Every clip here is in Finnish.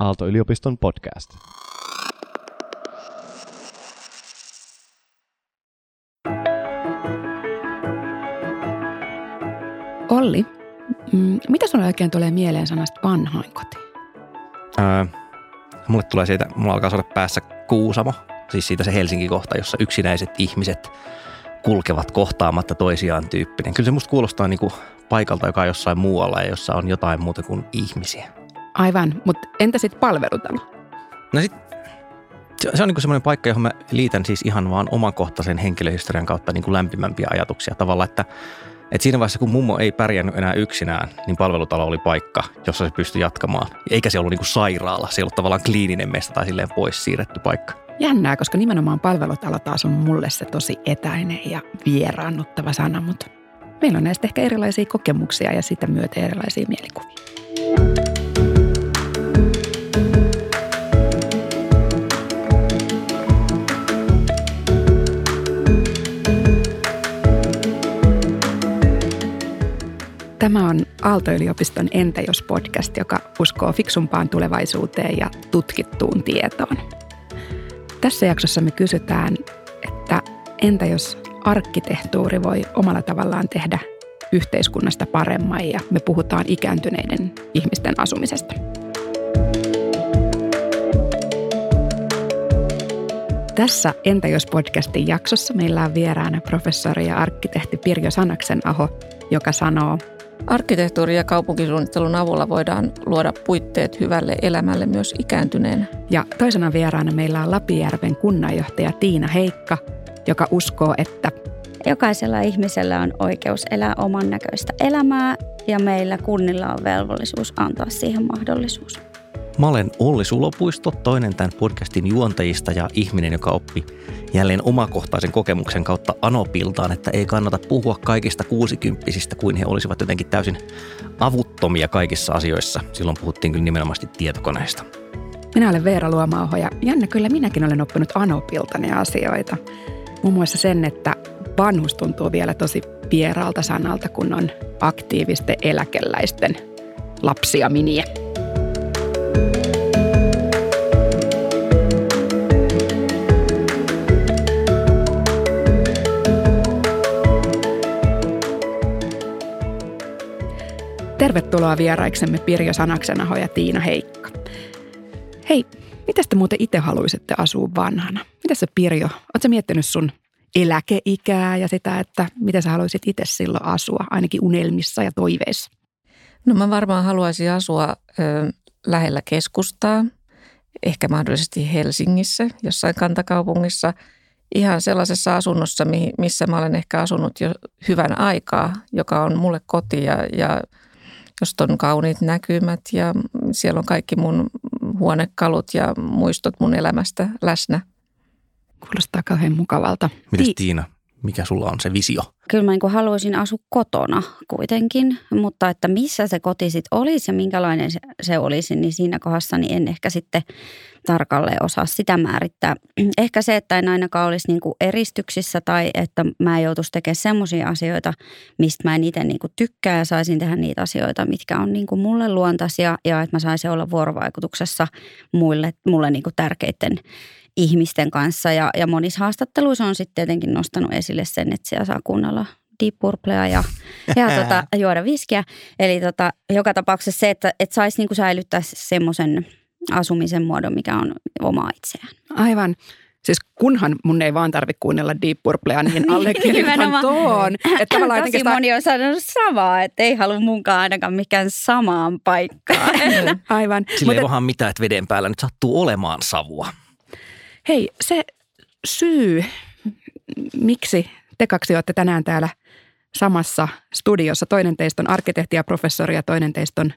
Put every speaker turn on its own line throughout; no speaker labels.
Aalto-yliopiston podcast.
Olli, mm, mitä sulle oikein tulee mieleen sanasta vanhainkoti?
Öö, mulle tulee siitä, mulla alkaa saada päässä Kuusamo, siis siitä se Helsinki-kohta, jossa yksinäiset ihmiset kulkevat kohtaamatta toisiaan tyyppinen. Kyllä se musta kuulostaa niin kuin paikalta, joka on jossain muualla ja jossa on jotain muuta kuin ihmisiä.
Aivan, mutta entä sitten palvelutalo?
No sit, se, se on niin semmoinen paikka, johon mä liitän siis ihan vaan omakohtaisen henkilöhistorian kautta niin kuin lämpimämpiä ajatuksia. Tavallaan, että, että siinä vaiheessa, kun mummo ei pärjännyt enää yksinään, niin palvelutalo oli paikka, jossa se pystyi jatkamaan. Eikä se ollut niin kuin sairaala, se ei ollut tavallaan kliininen mesta tai silleen pois siirretty paikka.
Jännää, koska nimenomaan palvelutalo taas on mulle se tosi etäinen ja vieraannuttava sana, mutta meillä on näistä ehkä erilaisia kokemuksia ja sitä myötä erilaisia mielikuvia. Tämä on Aalto-yliopiston Entä jos podcast, joka uskoo fiksumpaan tulevaisuuteen ja tutkittuun tietoon. Tässä jaksossa me kysytään, että entä jos arkkitehtuuri voi omalla tavallaan tehdä yhteiskunnasta paremman ja me puhutaan ikääntyneiden ihmisten asumisesta. Tässä Entä jos podcastin jaksossa meillä on vieraana professori ja arkkitehti Pirjo Sanaksen aho, joka sanoo,
Arkkitehtuuri- ja kaupunkisuunnittelun avulla voidaan luoda puitteet hyvälle elämälle myös ikääntyneenä.
Ja toisena vieraana meillä on Lapijärven kunnanjohtaja Tiina Heikka, joka uskoo, että
Jokaisella ihmisellä on oikeus elää oman näköistä elämää ja meillä kunnilla on velvollisuus antaa siihen mahdollisuus.
Mä olen Olli Sulopuisto, toinen tämän podcastin juontajista ja ihminen, joka oppi jälleen omakohtaisen kokemuksen kautta Anopiltaan, että ei kannata puhua kaikista kuusikymppisistä kuin he olisivat jotenkin täysin avuttomia kaikissa asioissa. Silloin puhuttiin kyllä nimenomaan tietokoneista.
minä olen Veera Luomauho ja jännä kyllä minäkin olen oppinut Anopilta ne asioita. Muun muassa sen, että vanhus tuntuu vielä tosi vieraalta sanalta, kun on aktiivisten eläkeläisten lapsia miniä. Tervetuloa vieraiksemme Pirjo Sanaksenaho ja Tiina Heikka. Hei, miten te muuten itse haluaisitte asua vanhana? Mitä sä Pirjo, ootko miettinyt sun eläkeikää ja sitä, että miten sä haluaisit itse silloin asua, ainakin unelmissa ja toiveissa?
No mä varmaan haluaisin asua lähellä keskustaa, ehkä mahdollisesti Helsingissä, jossain kantakaupungissa, ihan sellaisessa asunnossa, missä mä olen ehkä asunut jo hyvän aikaa, joka on mulle koti ja, ja josta on kauniit näkymät ja siellä on kaikki mun huonekalut ja muistot mun elämästä läsnä.
Kuulostaa kauhean mukavalta.
Mites
Ti-
Tiina, mikä sulla on se visio?
Kyllä mä niin haluaisin asua kotona kuitenkin, mutta että missä se koti sitten olisi ja minkälainen se, se olisi, niin siinä kohdassa niin en ehkä sitten tarkalleen osaa sitä määrittää. Ehkä se, että en ainakaan olisi niin kuin eristyksissä tai että mä en joutuisi tekemään semmoisia asioita, mistä mä en itse niin kuin tykkää ja saisin tehdä niitä asioita, mitkä on niin kuin mulle luontaisia ja että mä saisin olla vuorovaikutuksessa muille, mulle niin kuin tärkeiden ihmisten kanssa. Ja, ja monissa haastatteluissa on sitten tietenkin nostanut esille sen, että siellä saa kuunnella Deep Purplea ja, ja tota, juoda viskiä. Eli tota, joka tapauksessa se, että, että saisi niinku säilyttää semmoisen asumisen muodon, mikä on oma itseään.
Aivan. Siis kunhan mun ei vaan tarvitse kuunnella Deep Purplea, niin allekirjoitan tuon. Että tavallaan
Tosi moni on sanonut samaa, että ei halua munkaan ainakaan mikään samaan paikkaan.
Aivan.
Sillä ei
Mutta
voihan mitään, että veden päällä nyt sattuu olemaan savua.
Hei, se syy, miksi te kaksi olette tänään täällä samassa studiossa. Toinen teistä on arkkitehti ja professori ja toinen teistä on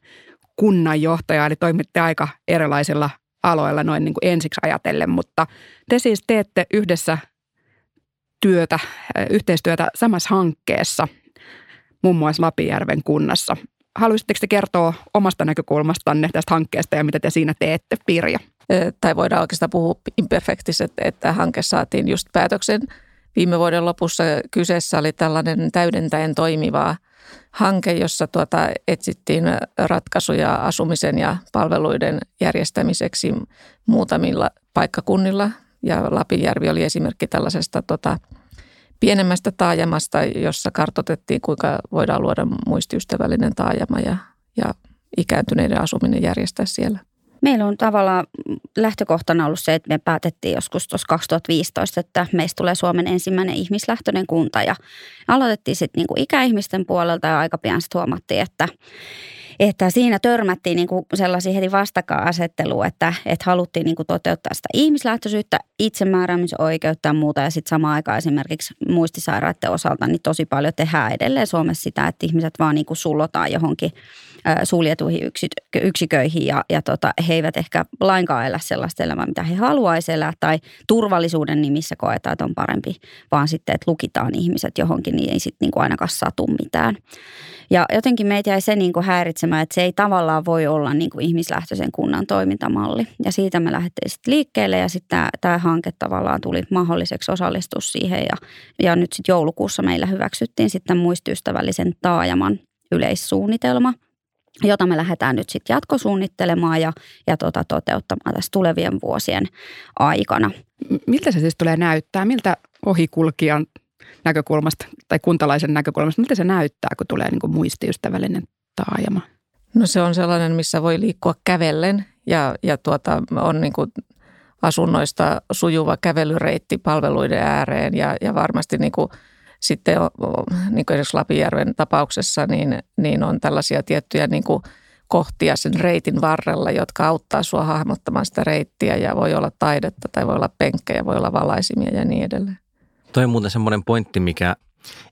kunnanjohtaja, eli toimitte aika erilaisilla aloilla noin niin kuin ensiksi ajatellen, mutta te siis teette yhdessä työtä, äh, yhteistyötä samassa hankkeessa, muun muassa Lapijärven kunnassa. Haluaisitteko te kertoa omasta näkökulmastanne tästä hankkeesta ja mitä te siinä teette, Pirja?
Tai voidaan oikeastaan puhua imperfektis, että, että hanke saatiin just päätöksen viime vuoden lopussa. Kyseessä oli tällainen täydentäen toimivaa hanke, jossa tuota etsittiin ratkaisuja asumisen ja palveluiden järjestämiseksi muutamilla paikkakunnilla. Ja Lapinjärvi oli esimerkki tällaisesta tota, pienemmästä taajamasta, jossa kartotettiin, kuinka voidaan luoda muistiystävällinen taajama ja, ja ikääntyneiden asuminen järjestää siellä.
Meillä on tavallaan lähtökohtana ollut se, että me päätettiin joskus tuossa 2015, että meistä tulee Suomen ensimmäinen ihmislähtöinen kunta ja aloitettiin sitten niinku ikäihmisten puolelta ja aika pian sitten huomattiin, että että siinä törmättiin niin kuin sellaisia heti vastakkainasettelua, että, että haluttiin niin kuin toteuttaa sitä ihmislähtöisyyttä, itsemääräämisoikeutta ja muuta. Ja sitten samaan aikaan esimerkiksi muistisairaiden osalta niin tosi paljon tehdään edelleen Suomessa sitä, että ihmiset vaan niin kuin sullotaan johonkin suljetuihin yksiköihin ja, ja tota, he eivät ehkä lainkaan elä sellaista elämää, mitä he haluaisivat elää tai turvallisuuden nimissä koetaan, että on parempi, vaan sitten, että lukitaan ihmiset johonkin, niin ei sitten niin ainakaan satu mitään. Ja jotenkin meitä jäi se niin kuin häiritsemään, että se ei tavallaan voi olla niin kuin ihmislähtöisen kunnan toimintamalli. Ja siitä me lähdettiin sitten liikkeelle ja sitten tämä, tämä hanke tavallaan tuli mahdolliseksi osallistua siihen. Ja, ja nyt sitten joulukuussa meillä hyväksyttiin sitten muistiystävällisen taajaman yleissuunnitelma, jota me lähdetään nyt sitten jatkosuunnittelemaan ja, ja tota, toteuttamaan tässä tulevien vuosien aikana.
Miltä se siis tulee näyttää? Miltä ohikulkijan näkökulmasta tai kuntalaisen näkökulmasta, miltä se näyttää, kun tulee niin kuin muistiystävällinen taajama?
No se on sellainen, missä voi liikkua kävellen ja, ja tuota, on niin kuin asunnoista sujuva kävelyreitti palveluiden ääreen ja, ja varmasti niin kuin sitten niin kuin esimerkiksi Lapijärven tapauksessa niin, niin on tällaisia tiettyjä niin kuin kohtia sen reitin varrella, jotka auttaa sinua hahmottamaan sitä reittiä ja voi olla taidetta tai voi olla penkkejä, voi olla valaisimia ja niin edelleen.
Toi on muuten semmoinen pointti, mikä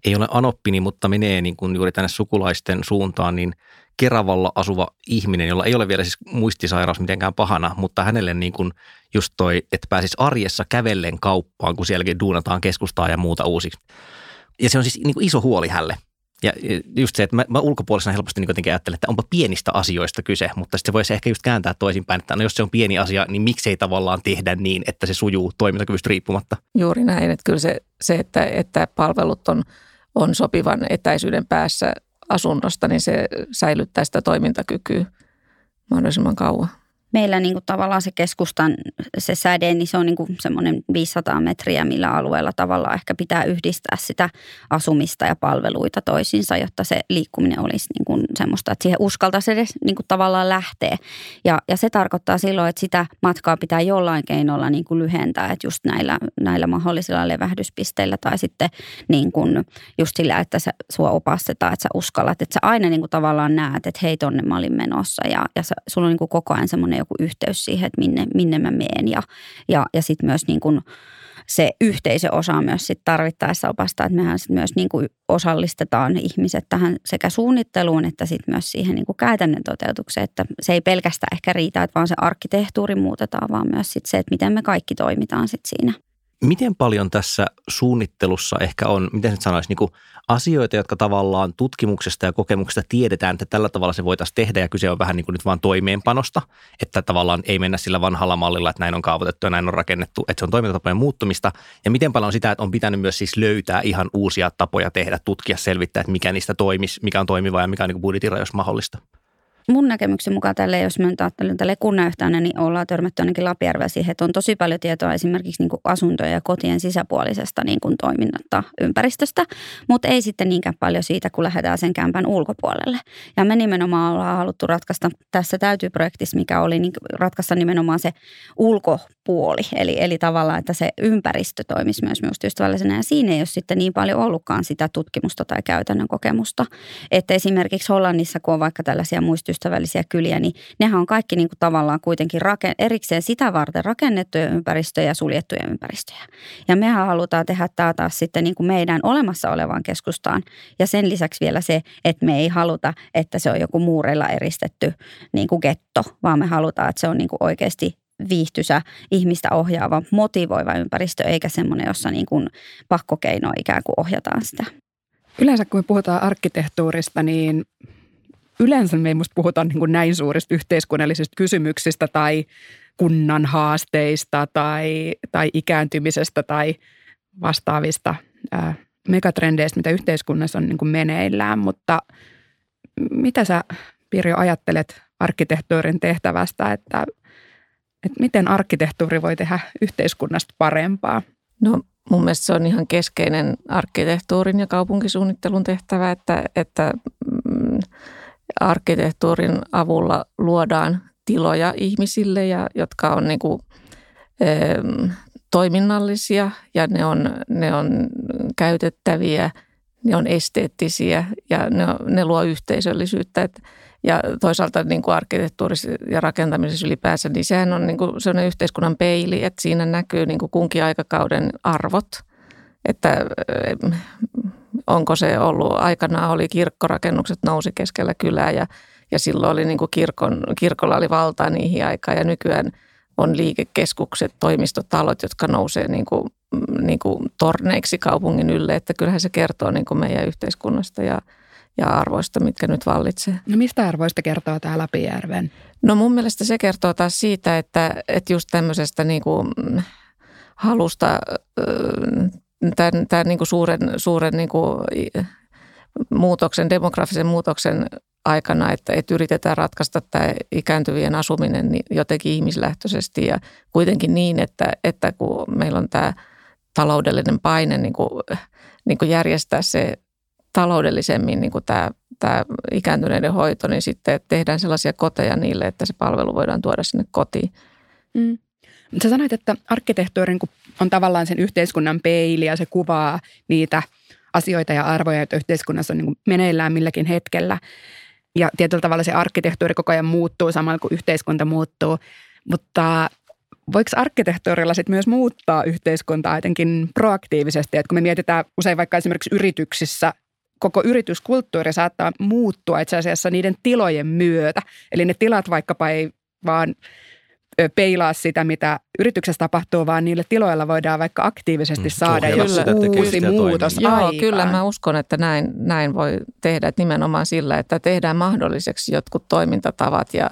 ei ole anoppini, mutta menee niin kuin juuri tänne sukulaisten suuntaan, niin Keravalla asuva ihminen, jolla ei ole vielä siis muistisairaus mitenkään pahana, mutta hänelle niin kuin just toi, että pääsisi arjessa kävellen kauppaan, kun sielläkin duunataan keskustaa ja muuta uusiksi. Ja se on siis niin kuin iso huoli hälle. Ja just se, että mä, mä ulkopuolisena helposti niin jotenkin ajattelen, että onpa pienistä asioista kyse, mutta sitten se voisi ehkä just kääntää toisinpäin, että no jos se on pieni asia, niin miksei tavallaan tehdä niin, että se sujuu toimintakyvystä riippumatta.
Juuri näin, että kyllä se, se että, että palvelut on, on sopivan etäisyyden päässä asunnosta, niin se säilyttää sitä toimintakykyä mahdollisimman kauan
meillä niin kuin tavallaan se keskustan se säde, niin se on niin semmoinen 500 metriä, millä alueella tavallaan ehkä pitää yhdistää sitä asumista ja palveluita toisiinsa, jotta se liikkuminen olisi niin kuin semmoista, että siihen uskaltaisi edes niin kuin tavallaan lähteä. Ja, ja se tarkoittaa silloin, että sitä matkaa pitää jollain keinolla niin kuin lyhentää, että just näillä, näillä mahdollisilla levähdyspisteillä tai sitten niin kuin just sillä, että sä, sua opastetaan, että sä uskallat, että sä aina niin kuin tavallaan näet, että hei tonne mä olin menossa ja, ja sä, sulla on niin kuin koko ajan semmoinen joku yhteys siihen, että minne, minne mä meen. Ja, ja, ja sitten myös niin kuin se yhteisö osaa myös sit tarvittaessa opastaa, että mehän sit myös niin kuin osallistetaan ihmiset tähän sekä suunnitteluun että sitten myös siihen niin kuin käytännön toteutukseen, että se ei pelkästään ehkä riitä, että vaan se arkkitehtuuri muutetaan, vaan myös sit se, että miten me kaikki toimitaan sit siinä.
Miten paljon tässä suunnittelussa ehkä on, miten se sanoisi, niin kuin asioita, jotka tavallaan tutkimuksesta ja kokemuksesta tiedetään, että tällä tavalla se voitaisiin tehdä ja kyse on vähän niin kuin nyt vaan toimeenpanosta, että tavallaan ei mennä sillä vanhalla mallilla, että näin on kaavoitettu ja näin on rakennettu, että se on toimintatapojen muuttumista. Ja miten paljon on sitä, että on pitänyt myös siis löytää ihan uusia tapoja tehdä, tutkia, selvittää, että mikä niistä toimisi, mikä on toimiva ja mikä on niin budjetin mahdollista
mun näkemyksen mukaan tälle, jos mä nyt ajattelen tälle kunnanyhtäänä, niin ollaan törmätty ainakin Lapijärvellä siihen, että on tosi paljon tietoa esimerkiksi niin kuin asuntojen ja kotien sisäpuolisesta niin kuin toiminnasta ympäristöstä, mutta ei sitten niinkään paljon siitä, kun lähdetään sen kämpän ulkopuolelle. Ja me nimenomaan ollaan haluttu ratkaista tässä täytyy-projektissa, mikä oli niin ratkaista nimenomaan se ulkopuoli, eli, eli tavallaan, että se ympäristö toimisi myös myös ystävällisenä. Ja siinä ei ole sitten niin paljon ollutkaan sitä tutkimusta tai käytännön kokemusta. Että esimerkiksi Hollannissa, kun on vaikka tällaisia muistys ympäristöystävällisiä kyliä, niin nehän on kaikki niin kuin tavallaan kuitenkin raken, erikseen sitä varten rakennettuja ympäristöjä ja suljettuja ympäristöjä. Ja mehän halutaan tehdä tämä taas sitten niin kuin meidän olemassa olevaan keskustaan. Ja sen lisäksi vielä se, että me ei haluta, että se on joku muureilla eristetty niin kuin getto, vaan me halutaan, että se on niin kuin oikeasti viihtysä, ihmistä ohjaava, motivoiva ympäristö, eikä semmoinen, jossa niin kuin pakkokeino ikään kuin ohjataan sitä.
Yleensä kun me puhutaan arkkitehtuurista, niin yleensä me ei musta puhuta niin kuin näin suurista yhteiskunnallisista kysymyksistä tai kunnan haasteista tai, tai ikääntymisestä tai vastaavista ää, megatrendeistä, mitä yhteiskunnassa on niin kuin meneillään, mutta mitä sä Pirjo ajattelet arkkitehtuurin tehtävästä, että, että miten arkkitehtuuri voi tehdä yhteiskunnasta parempaa?
No mun mielestä se on ihan keskeinen arkkitehtuurin ja kaupunkisuunnittelun tehtävä, että, että mm, arkkitehtuurin avulla luodaan tiloja ihmisille, ja, jotka on niin kuin, e, toiminnallisia ja ne on, ne on käytettäviä, ne on esteettisiä ja ne, ne luo yhteisöllisyyttä. Et, ja toisaalta niin kuin arkkitehtuurissa ja rakentamisessa ylipäänsä, niin sehän on niin kuin sellainen yhteiskunnan peili, että siinä näkyy niin kuin kunkin aikakauden arvot. Että onko se ollut, aikanaan oli kirkkorakennukset nousi keskellä kylää ja, ja silloin oli niin kuin kirkon, kirkolla oli valtaa niihin aikaan ja nykyään on liikekeskukset, toimistotalot, jotka nousee niin kuin, niin kuin torneiksi kaupungin ylle, että kyllähän se kertoo niin kuin meidän yhteiskunnasta ja, ja arvoista, mitkä nyt vallitsee.
No mistä arvoista kertoo tämä Lapijärven?
No mun mielestä se kertoo taas siitä, että, että just tämmöisestä niin kuin halusta tämän, tämän niin kuin suuren, suuren niin kuin muutoksen, demografisen muutoksen aikana, että, että yritetään ratkaista tämä ikääntyvien asuminen jotenkin ihmislähtöisesti ja kuitenkin niin, että, että kun meillä on tämä taloudellinen paine niin kuin, niin kuin järjestää se taloudellisemmin niin kuin tämä, tämä ikääntyneiden hoito, niin sitten tehdään sellaisia koteja niille, että se palvelu voidaan tuoda sinne kotiin. Mm.
Sä sanoit, että arkkitehtuuri on tavallaan sen yhteiskunnan peili ja se kuvaa niitä asioita ja arvoja, joita yhteiskunnassa on niin meneillään milläkin hetkellä. Ja tietyllä tavalla se arkkitehtuuri koko ajan muuttuu samalla kuin yhteiskunta muuttuu. Mutta voiko arkkitehtuurilla sitten myös muuttaa yhteiskuntaa jotenkin proaktiivisesti? Että kun me mietitään usein vaikka esimerkiksi yrityksissä koko yrityskulttuuri saattaa muuttua itse asiassa niiden tilojen myötä. Eli ne tilat vaikkapa ei vaan peilaa sitä, mitä yrityksessä tapahtuu, vaan niille tiloilla voidaan vaikka aktiivisesti mm, saada joku uusi muutos
Joo, aikaan. kyllä mä uskon, että näin, näin voi tehdä että nimenomaan sillä, että tehdään mahdolliseksi jotkut toimintatavat ja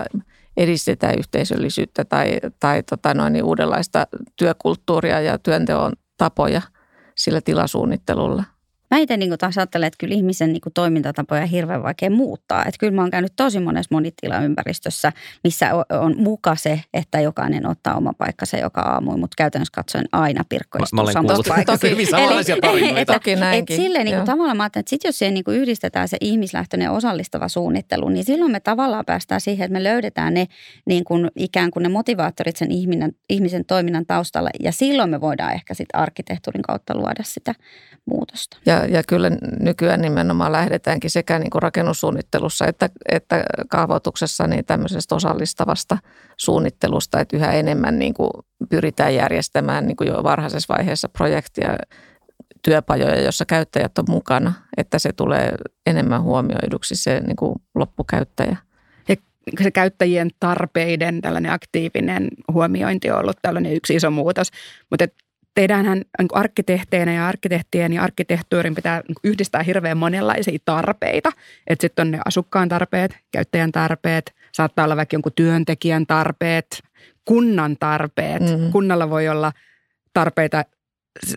edistetään yhteisöllisyyttä tai, tai tota noin, niin uudenlaista työkulttuuria ja työnteon tapoja sillä tilasuunnittelulla.
Mä itse niin taas ajattelen, että kyllä ihmisen niin toimintatapoja on hirveän vaikea muuttaa. Että kyllä mä oon käynyt tosi monessa monitilaympäristössä, missä on muka se, että jokainen ottaa oma paikkansa joka aamu, mutta käytännössä katsoen aina pirkko
istuu mä, mä samassa paikassa. Toki,
Eli, että, toki näinkin. Että silleen niin kuin, tavallaan mä että sit jos siihen niin yhdistetään se ihmislähtöinen osallistava suunnittelu, niin silloin me tavallaan päästään siihen, että me löydetään ne niin kuin ikään kuin ne motivaattorit sen ihminen, ihmisen toiminnan taustalla ja silloin me voidaan ehkä sitten arkkitehtuurin kautta luoda sitä muutosta.
Ja ja, kyllä nykyään nimenomaan lähdetäänkin sekä niin kuin rakennussuunnittelussa että, että kaavoituksessa niin tämmöisestä osallistavasta suunnittelusta, että yhä enemmän niin kuin pyritään järjestämään niin kuin jo varhaisessa vaiheessa projektia työpajoja, jossa käyttäjät on mukana, että se tulee enemmän huomioiduksi se niin kuin loppukäyttäjä.
Se käyttäjien tarpeiden tällainen aktiivinen huomiointi on ollut tällainen yksi iso muutos, mutta tehdäänhän niin arkkitehteinä ja arkkitehtien ja arkkitehtuurin pitää niin yhdistää hirveän monenlaisia tarpeita. Että sitten on ne asukkaan tarpeet, käyttäjän tarpeet, saattaa olla vaikka jonkun työntekijän tarpeet, kunnan tarpeet. Mm-hmm. Kunnalla voi olla tarpeita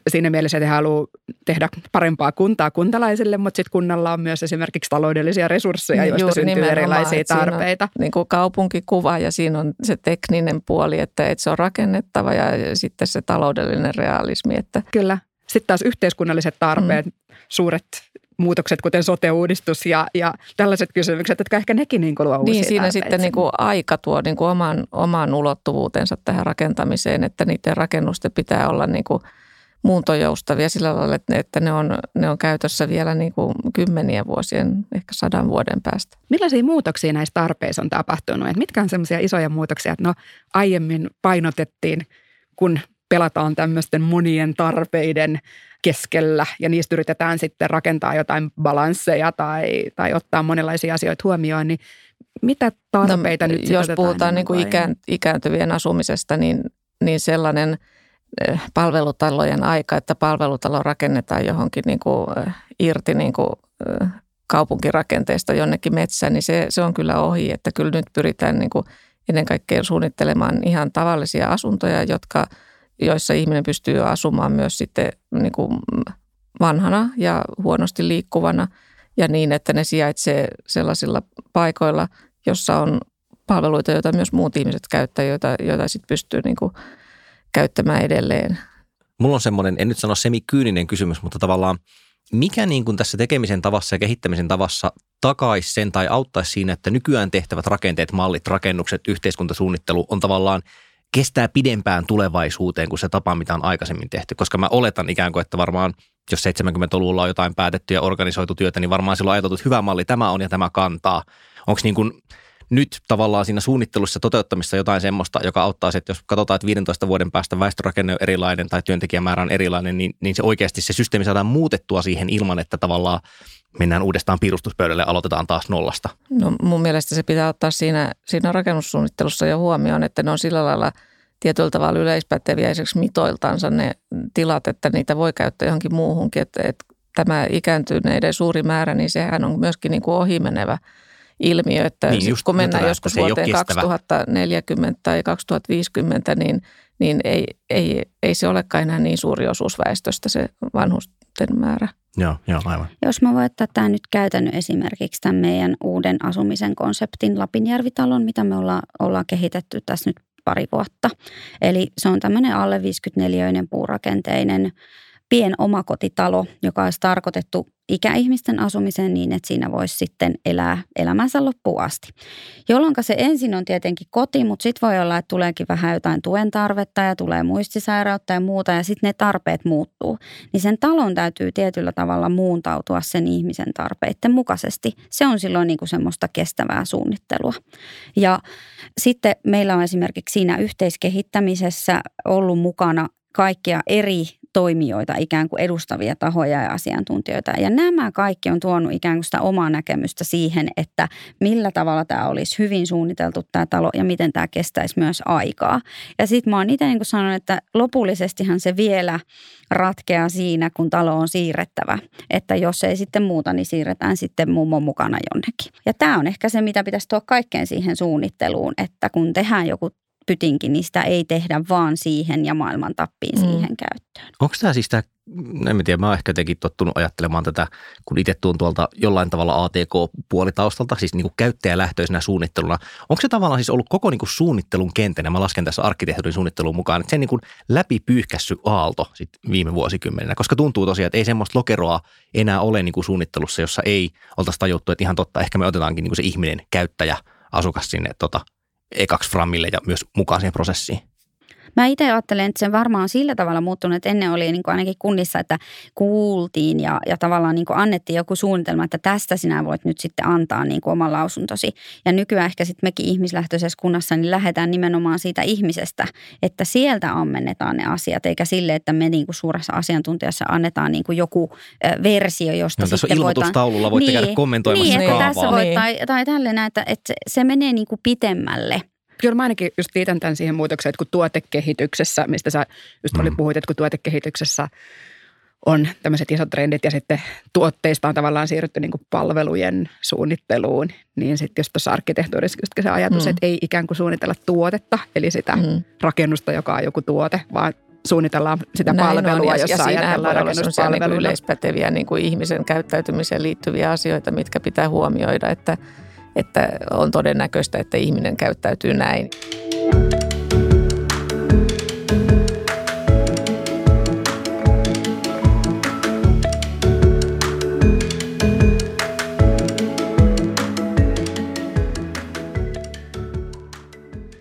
siinä mielessä, että he haluavat tehdä parempaa kuntaa kuntalaisille, mutta sitten kunnalla on myös esimerkiksi taloudellisia resursseja, joista Juuri syntyy erilaisia tarpeita.
niin kuin kaupunkikuva ja siinä on se tekninen puoli, että, että se on rakennettava ja sitten se taloudellinen realismi. Että.
Kyllä. Sitten taas yhteiskunnalliset tarpeet, mm. suuret muutokset, kuten sote-uudistus ja, ja tällaiset kysymykset, jotka ehkä nekin niin luo uusia
Niin siinä sitten niin kuin aika tuo niin kuin oman, oman ulottuvuutensa tähän rakentamiseen, että niiden rakennusten pitää olla niin kuin – muuntojoustavia sillä lailla, että ne, että ne, on, ne on käytössä vielä niin kuin kymmenien vuosien, ehkä sadan vuoden päästä.
Millaisia muutoksia näissä tarpeissa on tapahtunut? Että mitkä on semmoisia isoja muutoksia, että no aiemmin painotettiin, kun pelataan tämmöisten monien tarpeiden keskellä ja niistä yritetään sitten rakentaa jotain balansseja tai, tai ottaa monenlaisia asioita huomioon, niin mitä tarpeita no, nyt
Jos puhutaan niin kuin ikääntyvien asumisesta, niin, niin sellainen – palvelutalojen aika, että palvelutalo rakennetaan johonkin niin kuin eh, irti niin kuin eh, kaupunkirakenteesta jonnekin metsään, niin se, se on kyllä ohi. Että kyllä nyt pyritään niin kuin ennen kaikkea suunnittelemaan ihan tavallisia asuntoja, jotka, joissa ihminen pystyy asumaan myös sitten niin kuin vanhana ja huonosti liikkuvana ja niin, että ne sijaitsee sellaisilla paikoilla, jossa on palveluita, joita myös muut ihmiset käyttävät, joita, joita sitten pystyy niin kuin käyttämään edelleen.
Mulla on semmoinen, en nyt sano semikyyninen kysymys, mutta tavallaan mikä niin kuin tässä tekemisen tavassa ja kehittämisen tavassa takaisi sen tai auttaisi siinä, että nykyään tehtävät rakenteet, mallit, rakennukset, yhteiskuntasuunnittelu on tavallaan kestää pidempään tulevaisuuteen kuin se tapa, mitä on aikaisemmin tehty. Koska mä oletan ikään kuin, että varmaan jos 70-luvulla on jotain päätetty ja organisoitu työtä, niin varmaan silloin ajateltu, että hyvä malli tämä on ja tämä kantaa. Onko niin kuin nyt tavallaan siinä suunnittelussa toteuttamissa jotain semmoista, joka auttaa, että jos katsotaan, että 15 vuoden päästä väestörakenne on erilainen tai työntekijämäärä on erilainen, niin, niin se oikeasti se systeemi saadaan muutettua siihen ilman, että tavallaan mennään uudestaan piirustuspöydälle ja aloitetaan taas nollasta.
No mun mielestä se pitää ottaa siinä, siinä rakennussuunnittelussa jo huomioon, että ne on sillä lailla tietyllä tavalla yleispäteviä esimerkiksi mitoiltansa ne tilat, että niitä voi käyttää johonkin muuhunkin. Että, että tämä ikääntyneiden suuri määrä, niin sehän on myöskin niin kuin ohimenevä – ilmiö, että niin, just, kun mennään joskus vuoteen 2040 tai 2050, niin, niin ei, ei, ei se olekaan enää niin suuri osuus väestöstä se vanhusten määrä.
Joo, joo, aivan.
Jos mä voin ottaa tämä nyt käytännön esimerkiksi tämän meidän uuden asumisen konseptin Lapinjärvitalon, mitä me ollaan, ollaan kehitetty tässä nyt pari vuotta. Eli se on tämmöinen alle 54-öinen puurakenteinen pien omakotitalo, joka olisi tarkoitettu ikäihmisten asumiseen niin, että siinä voisi sitten elää elämänsä loppuun asti. Jolloin se ensin on tietenkin koti, mutta sitten voi olla, että tuleekin vähän jotain tuen tarvetta ja tulee muistisairautta ja muuta ja sitten ne tarpeet muuttuu. Niin sen talon täytyy tietyllä tavalla muuntautua sen ihmisen tarpeiden mukaisesti. Se on silloin niin kuin semmoista kestävää suunnittelua. Ja sitten meillä on esimerkiksi siinä yhteiskehittämisessä ollut mukana kaikkia eri toimijoita, ikään kuin edustavia tahoja ja asiantuntijoita. Ja nämä kaikki on tuonut ikään kuin sitä omaa näkemystä siihen, että millä tavalla tämä olisi hyvin suunniteltu tämä talo ja miten tämä kestäisi myös aikaa. Ja sitten mä oon itse niin sanonut, että lopullisestihan se vielä ratkeaa siinä, kun talo on siirrettävä. Että jos ei sitten muuta, niin siirretään sitten mummon mukana jonnekin. Ja tämä on ehkä se, mitä pitäisi tuoda kaikkeen siihen suunnitteluun, että kun tehdään joku pytinkin, niin sitä ei tehdä vaan siihen ja maailman tappiin mm. siihen käyttöön.
Onko tämä siis tämä, en tiedä, mä oon ehkä jotenkin tottunut ajattelemaan tätä, kun itse tuun tuolta jollain tavalla ATK-puolitaustalta, siis niin kuin käyttäjälähtöisenä suunnitteluna. Onko se tavallaan siis ollut koko niin kuin suunnittelun kentänä, mä lasken tässä arkkitehtuurin suunnitteluun mukaan, että se niin kuin läpipyyhkässy aalto sit viime vuosikymmenenä, koska tuntuu tosiaan, että ei semmoista lokeroa enää ole niin kuin suunnittelussa, jossa ei oltaisi tajuttu, että ihan totta, ehkä me otetaankin niin kuin se ihminen, käyttäjä, asukas sinne tota, ekaksi Framille ja myös mukaan siihen prosessiin?
Mä itse ajattelen, että se varmaan on sillä tavalla muuttunut, että ennen oli niin kuin ainakin kunnissa, että kuultiin ja, ja tavallaan niin kuin annettiin joku suunnitelma, että tästä sinä voit nyt sitten antaa niin kuin oman lausuntosi. Ja nykyään ehkä sitten mekin ihmislähtöisessä kunnassa niin lähdetään nimenomaan siitä ihmisestä, että sieltä ammennetaan ne asiat, eikä sille, että me niin kuin suuressa asiantuntijassa annetaan niin kuin joku versio, josta no,
sitten tässä on ilmoitustaululla, voitte niin, käydä kommentoimassa
niin,
että
tässä voit, tai, tai tälleen, että, että se menee niin kuin pitemmälle
kyllä mä ainakin just liitän tämän siihen muutokseen, että kun tuotekehityksessä, mistä sä just mm. puhuit, että kun tuotekehityksessä on tämmöiset isot trendit ja sitten tuotteista on tavallaan siirrytty niin kuin palvelujen suunnitteluun, niin sitten jos tuossa arkkitehtuurissa just se ajatus, mm. että ei ikään kuin suunnitella tuotetta, eli sitä mm. rakennusta, joka on joku tuote, vaan suunnitellaan sitä Näin palvelua, on, ja, jossa ja ajatellaan rakennuspalvelua.
Niin yleispäteviä niin kuin ihmisen käyttäytymiseen liittyviä asioita, mitkä pitää huomioida, että – että on todennäköistä, että ihminen käyttäytyy näin.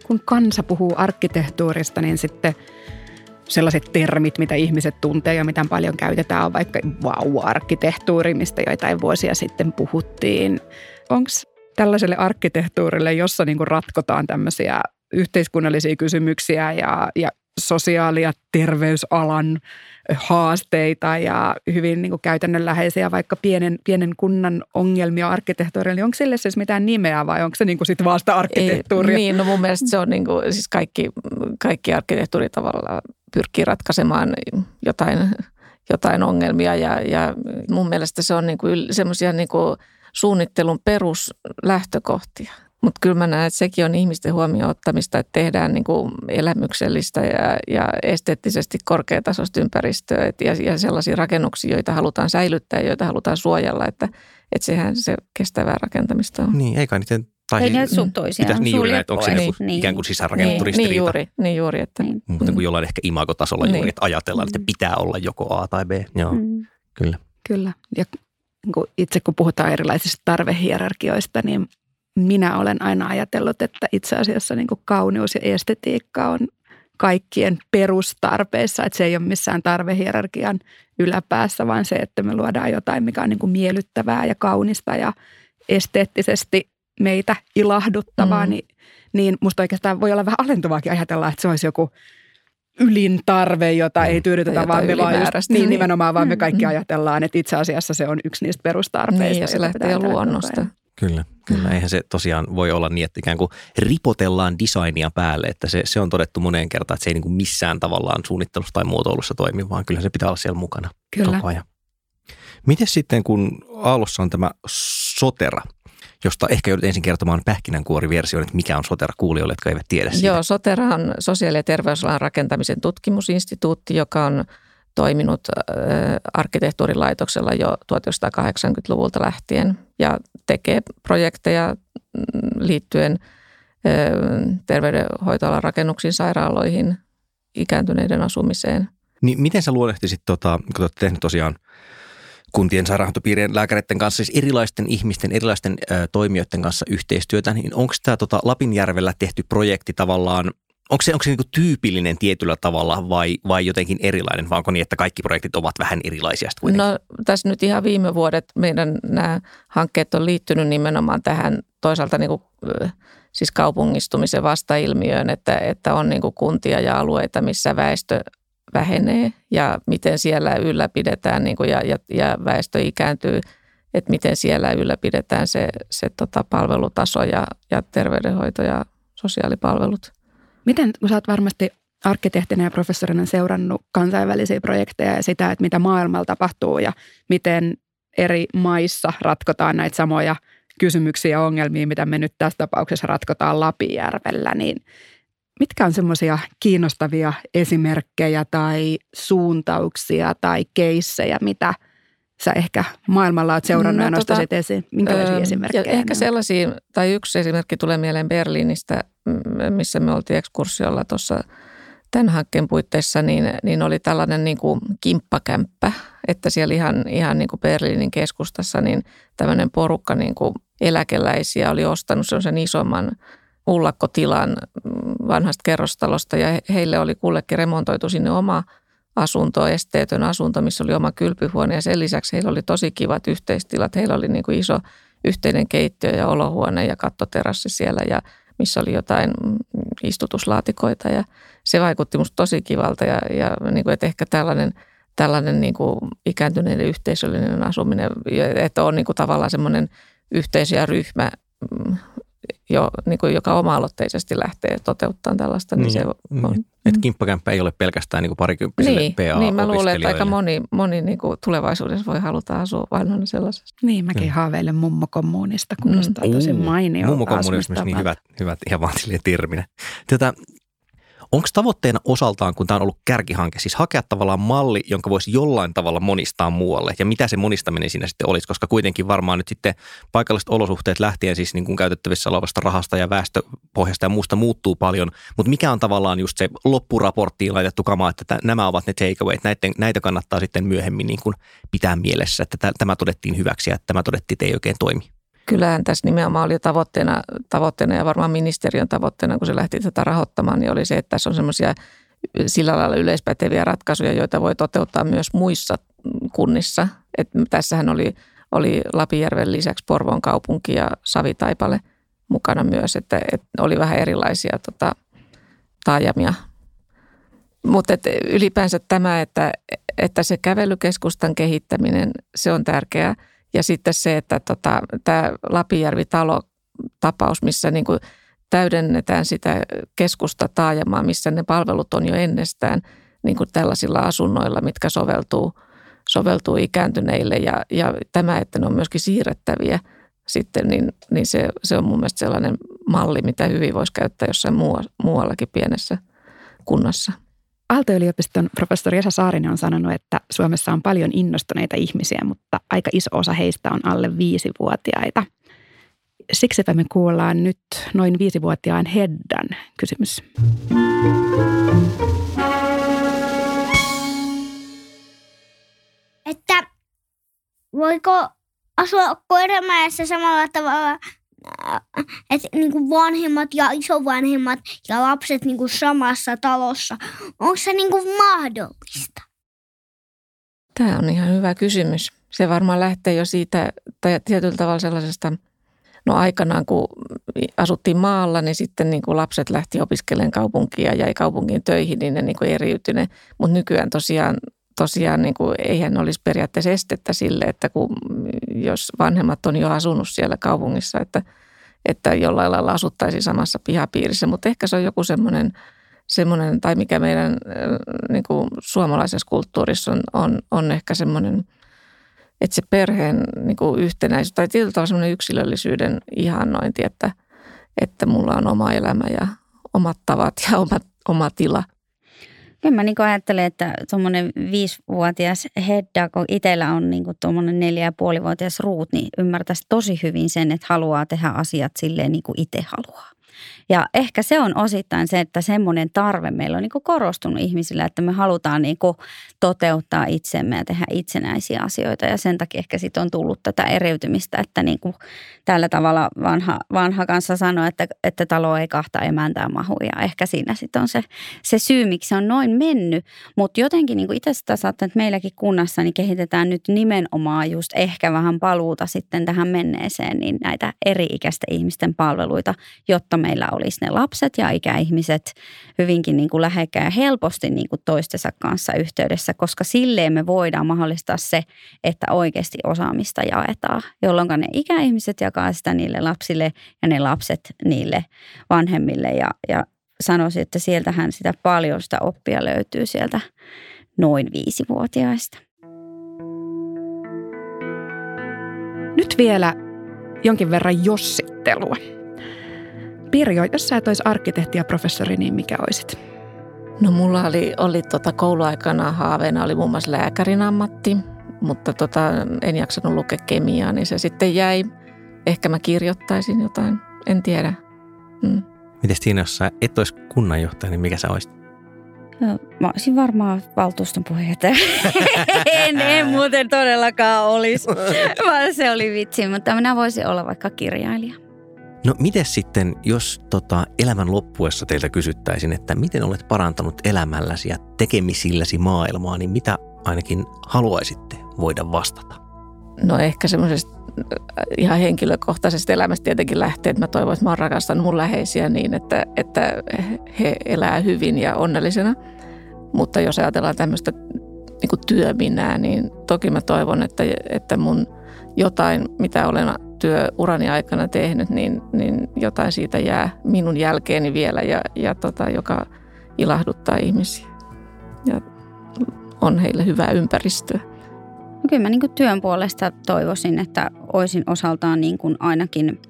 Kun kansa puhuu arkkitehtuurista, niin sitten sellaiset termit, mitä ihmiset tuntee ja mitä paljon käytetään, on vaikka vau-arkkitehtuuri, mistä joitain vuosia sitten puhuttiin. Onko tällaiselle arkkitehtuurille, jossa niin kuin ratkotaan tämmöisiä yhteiskunnallisia kysymyksiä ja, ja sosiaali- ja terveysalan haasteita ja hyvin niin kuin käytännönläheisiä vaikka pienen, pienen kunnan ongelmia arkkitehtuurille, niin onko sille siis mitään nimeä vai onko se niin kuin sit vaan sitä arkkitehtuuria?
Ei, niin, no mun mielestä se on niin kuin, siis kaikki, kaikki arkkitehtuuri tavallaan pyrkii ratkaisemaan jotain, jotain ongelmia ja, ja mun mielestä se on niin semmoisia niin kuin – suunnittelun peruslähtökohtia. Mutta kyllä mä näen, että sekin on ihmisten huomioon ottamista, että tehdään niin kuin elämyksellistä ja, ja esteettisesti korkeatasoista ympäristöä et, ja, ja sellaisia rakennuksia, joita halutaan säilyttää ja joita halutaan suojella, että, että sehän se kestävää rakentamista on.
Niin, eikä niiden tai
Ei ne sun toisiaan
pitäisi niin juuri että onko se
pois.
niin,
Niin.
ikään kuin sisäänrakennettu
niin,
ristiriita.
niin juuri, niin juuri, että
Niin.
Mutta kuin jollain ehkä imagotasolla
Niin.
juuri, että ajatellaan, että pitää olla joko A tai B. Joo,
Mm.
kyllä.
Kyllä. Ja niin kuin itse kun puhutaan erilaisista tarvehierarkioista, niin minä olen aina ajatellut, että itse asiassa niin kuin kauneus ja estetiikka on kaikkien perustarpeissa, että se ei ole missään tarvehierarkian yläpäässä, vaan se, että me luodaan jotain, mikä on niin kuin miellyttävää ja kaunista ja esteettisesti meitä ilahduttavaa,
Mm.
niin, niin musta oikeastaan voi olla vähän alentuvaakin ajatella, että se olisi joku ylin tarve, jota ei tyydytetä,
Tai
vaan me vaan just, niin
Niin.
nimenomaan, vaan me
Mm.
kaikki
Mm.
ajatellaan, että itse asiassa se on yksi niistä perustarpeista.
niin, ja se lähtee luonnosta.
Kyllä, kyllä. Eihän se tosiaan voi olla niin, että ikään kuin ripotellaan designia päälle, että se, se on todettu moneen kertaan, että se ei niin kuin missään tavallaan suunnittelussa tai muotoilussa toimi, vaan kyllä se pitää olla siellä mukana
Kyllä.
koko ajan. Miten sitten, kun Aallossa on tämä Sotera, josta ehkä joudut ensin kertomaan pähkinänkuoriversion, että mikä on Sotera kuulijoille, jotka eivät tiedä sitä.
Joo, Sotera on sosiaali- ja terveysalan rakentamisen tutkimusinstituutti, joka on toiminut arkkitehtuurilaitoksella jo 1980-luvulta lähtien ja tekee projekteja mm, liittyen terveydenhoitoalan rakennuksiin, sairaaloihin, ikääntyneiden asumiseen.
Niin miten sä luonnehtisit, tota, kun te olette tehnyt tosiaan kuntien sairaanhoitopiirien lääkäreiden kanssa, siis erilaisten ihmisten, erilaisten ö, toimijoiden kanssa yhteistyötä, niin onko tämä tota Lapinjärvellä tehty projekti tavallaan, onko se, onko se niinku tyypillinen tietyllä tavalla vai, vai jotenkin erilainen, vai onko niin, että kaikki projektit ovat vähän erilaisia?
No tässä nyt ihan viime vuodet meidän nämä hankkeet on liittynyt nimenomaan tähän toisaalta niin kuin, ö, siis kaupungistumisen vastailmiöön, että, että on niin kuin kuntia ja alueita, missä väestö vähenee ja miten siellä ylläpidetään niin kuin ja, ja, ja väestö ikääntyy, että miten siellä ylläpidetään se, se tota palvelutaso ja, ja terveydenhoito ja sosiaalipalvelut.
Miten, kun sä oot varmasti arkkitehtinä ja professorina seurannut kansainvälisiä projekteja ja sitä, että mitä maailmalla tapahtuu ja miten eri maissa ratkotaan näitä samoja kysymyksiä ja ongelmia, mitä me nyt tässä tapauksessa ratkotaan Lapijärvellä, niin mitkä on semmoisia kiinnostavia esimerkkejä tai suuntauksia tai keissejä, mitä sä ehkä maailmalla oot seurannut
No
ja nostaisit
tota,
esiin? Minkälaisia
Öö,
esimerkkejä?
Ehkä
on?
sellaisia, tai yksi esimerkki tulee mieleen Berliinistä, missä me oltiin ekskursiolla tuossa tämän hankkeen puitteissa, niin, niin oli tällainen niin kuin kimppakämppä, että siellä ihan, ihan niin kuin Berliinin keskustassa niin tämmöinen porukka niin kuin eläkeläisiä oli ostanut sellaisen isomman ullakkotilan vanhasta kerrostalosta ja he- heille oli kullekin remontoitu sinne oma asunto, esteetön asunto, missä oli oma kylpyhuone ja sen lisäksi heillä oli tosi kivat yhteistilat. Heillä oli niin kuin iso yhteinen keittiö ja olohuone ja kattoterassi siellä ja missä oli jotain istutuslaatikoita ja se vaikutti musta tosi kivalta ja, ja niin kuin, että ehkä tällainen, tällainen niin kuin ikääntyneiden yhteisöllinen asuminen, että on niin kuin tavallaan semmoinen yhteisö ja ryhmä, mm, jo, niin kuin, joka oma-aloitteisesti lähtee toteuttamaan tällaista, niin, niin se on.
Että kimppakämppä ei ole pelkästään niin parikymppisille
Niin,
PA
niin, mä luulen, että aika moni, moni niin kuin tulevaisuudessa voi haluta asua vanhana sellaisessa.
Niin, mäkin
Kyllä.
haaveilen mummokommuunista, kuulostaa mm. tosi mainio
Mummokommunismi on niin hyvät, hyvät ihan vaan silleen terminä. Tätä, onko tavoitteena osaltaan, kun tämä on ollut kärkihanke, siis hakea tavallaan malli, jonka voisi jollain tavalla monistaa muualle? Ja mitä se monistaminen siinä sitten olisi? Koska kuitenkin varmaan nyt sitten paikalliset olosuhteet lähtien siis niin kuin käytettävissä olevasta rahasta ja väestöpohjasta ja muusta muuttuu paljon. Mutta mikä on tavallaan just se loppuraporttiin laitettu kama, että tä- nämä ovat ne takeawayt. Näitä, näitä kannattaa sitten myöhemmin niin kuin pitää mielessä, että tä- tämä todettiin hyväksi ja tämä todettiin, että ei oikein toimi.
Kyllähän tässä nimenomaan oli tavoitteena, tavoitteena ja varmaan ministeriön tavoitteena, kun se lähti tätä rahoittamaan, niin oli se, että tässä on semmoisia sillä lailla yleispäteviä ratkaisuja, joita voi toteuttaa myös muissa kunnissa. Et tässähän oli, oli Lapijärven lisäksi Porvoon kaupunki ja Savitaipale mukana myös, että, että oli vähän erilaisia tota, taajamia. Mutta ylipäänsä tämä, että, että se kävelykeskustan kehittäminen, se on tärkeää. Ja sitten se, että tota, tämä Lapijärvi-talo-tapaus, missä niin kuin täydennetään sitä keskusta taajamaa, missä ne palvelut on jo ennestään niin kuin tällaisilla asunnoilla, mitkä soveltuu, soveltuu ikääntyneille. Ja, ja tämä, että ne on myöskin siirrettäviä sitten, niin, niin se, se on mun mielestä sellainen malli, mitä hyvin voisi käyttää jossain muuallakin pienessä kunnassa.
Aalto-yliopiston professori Esa Saarinen on sanonut, että Suomessa on paljon innostuneita ihmisiä, mutta aika iso osa heistä on alle viisivuotiaita. Siksipä me kuullaan nyt noin viisivuotiaan Heddan kysymys.
Että voiko asua koiramäessä samalla tavalla, että niin kuin vanhemmat ja isovanhemmat ja lapset niin kuin samassa talossa. Onko se niin kuin mahdollista?
Tämä on ihan hyvä kysymys. Se varmaan lähtee jo siitä tai tietyllä tavalla sellaisesta, no aikanaan kun asuttiin maalla, niin sitten niin kuin lapset lähti opiskelemaan kaupunkia ja jäi kaupunkiin töihin, niin ne niin kuin eriytyi Mutta nykyään tosiaan tosiaan niin kuin, eihän olisi periaatteessa estettä sille, että kun, jos vanhemmat on jo asunut siellä kaupungissa, että, että jollain lailla asuttaisiin samassa pihapiirissä. Mutta ehkä se on joku semmoinen, semmoinen tai mikä meidän niin kuin suomalaisessa kulttuurissa on, on, on ehkä semmoinen, että se perheen niin kuin yhtenäisyys tai tietyllä tavalla semmoinen yksilöllisyyden ihannointi, että, että mulla on oma elämä ja omat tavat ja oma, oma tila –
Kyllä mä niin ajattelen, että tuommoinen viisivuotias Hedda, kun itsellä on niin tuommoinen neljä ja puolivuotias Ruut, niin ymmärtäisi tosi hyvin sen, että haluaa tehdä asiat silleen niin kuin itse haluaa. Ja ehkä se on osittain se, että semmoinen tarve meillä on niin kuin korostunut ihmisillä, että me halutaan niin kuin toteuttaa itsemme ja tehdä itsenäisiä asioita. Ja sen takia ehkä sitten on tullut tätä eriytymistä, että niin kuin tällä tavalla vanha, vanha kanssa sanoi, että, että talo ei kahta emäntää mahu. Ja ehkä siinä sitten on se, se syy, miksi se on noin mennyt. Mutta jotenkin niin itse sitä saattaa, että meilläkin kunnassa niin kehitetään nyt nimenomaan just ehkä vähän paluuta sitten tähän menneeseen, niin näitä eri-ikäisten ihmisten palveluita, jotta meillä olisi ne lapset ja ikäihmiset hyvinkin niin kuin lähekkäin ja helposti niin kuin toistensa kanssa yhteydessä, koska silleen me voidaan mahdollistaa se, että oikeasti osaamista jaetaan, jolloin ne ikäihmiset jakaa sitä niille lapsille ja ne lapset niille vanhemmille ja, ja sanoisin, että sieltähän sitä paljon sitä oppia löytyy sieltä noin viisivuotiaista.
Nyt vielä jonkin verran jossittelua. Pirjo, jos sä et olisi arkkitehti ja professori, niin mikä olisit?
No mulla oli, oli tota kouluaikana haaveena oli muun muassa lääkärin ammatti, mutta tota, en jaksanut lukea kemiaa, niin se sitten jäi. Ehkä mä kirjoittaisin jotain, en tiedä.
Mm. Miten Tiina, jos sä et olisi kunnanjohtaja, niin mikä sä olisit?
No, mä olisin varmaan valtuuston puheenjohtaja. en, en muuten todellakaan olisi, vaan se oli vitsi, mutta minä voisin olla vaikka kirjailija.
No miten sitten, jos tota, elämän loppuessa teiltä kysyttäisiin, että miten olet parantanut elämälläsi ja tekemisilläsi maailmaa, niin mitä ainakin haluaisitte voida vastata?
No ehkä semmoisesta äh, ihan henkilökohtaisesta elämästä tietenkin lähtee, että mä toivon, että mä rakastan mun läheisiä niin, että, että he elää hyvin ja onnellisena. Mutta jos ajatellaan tämmöistä niin työminää, niin toki mä toivon, että, että mun jotain, mitä olen työurani aikana tehnyt, niin, niin jotain siitä jää minun jälkeeni vielä ja, ja tota, joka ilahduttaa ihmisiä. Ja on heille hyvää ympäristöä.
No kyllä mä niin työn puolesta toivoisin, että olisin osaltaan niin kuin ainakin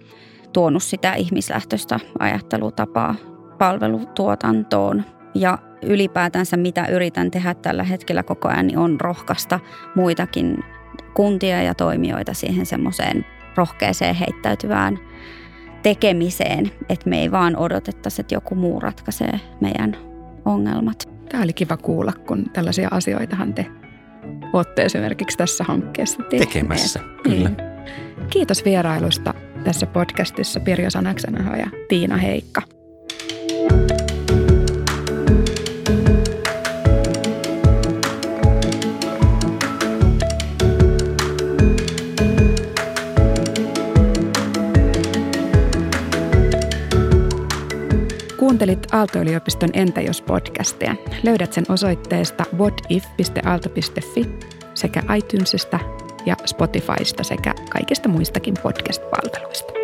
tuonut sitä ihmislähtöistä ajattelutapaa palvelutuotantoon. Ja ylipäätänsä mitä yritän tehdä tällä hetkellä koko ajan, niin on rohkaista muitakin kuntia ja toimijoita siihen semmoiseen rohkeeseen heittäytyvään tekemiseen, että me ei vaan odotettaisi, että joku muu ratkaisee meidän ongelmat.
Tämä oli kiva kuulla, kun tällaisia asioitahan te olette esimerkiksi tässä hankkeessa
tehneet. Tekemässä, kyllä. Niin.
Kiitos vierailusta tässä podcastissa Pirjo Sanaksanaho ja Tiina Heikka. Kuuntelit Aalto-yliopiston Entä jos podcastia. Löydät sen osoitteesta whatif.aalto.fi sekä iTunesista ja Spotifysta sekä kaikista muistakin podcast-palveluista.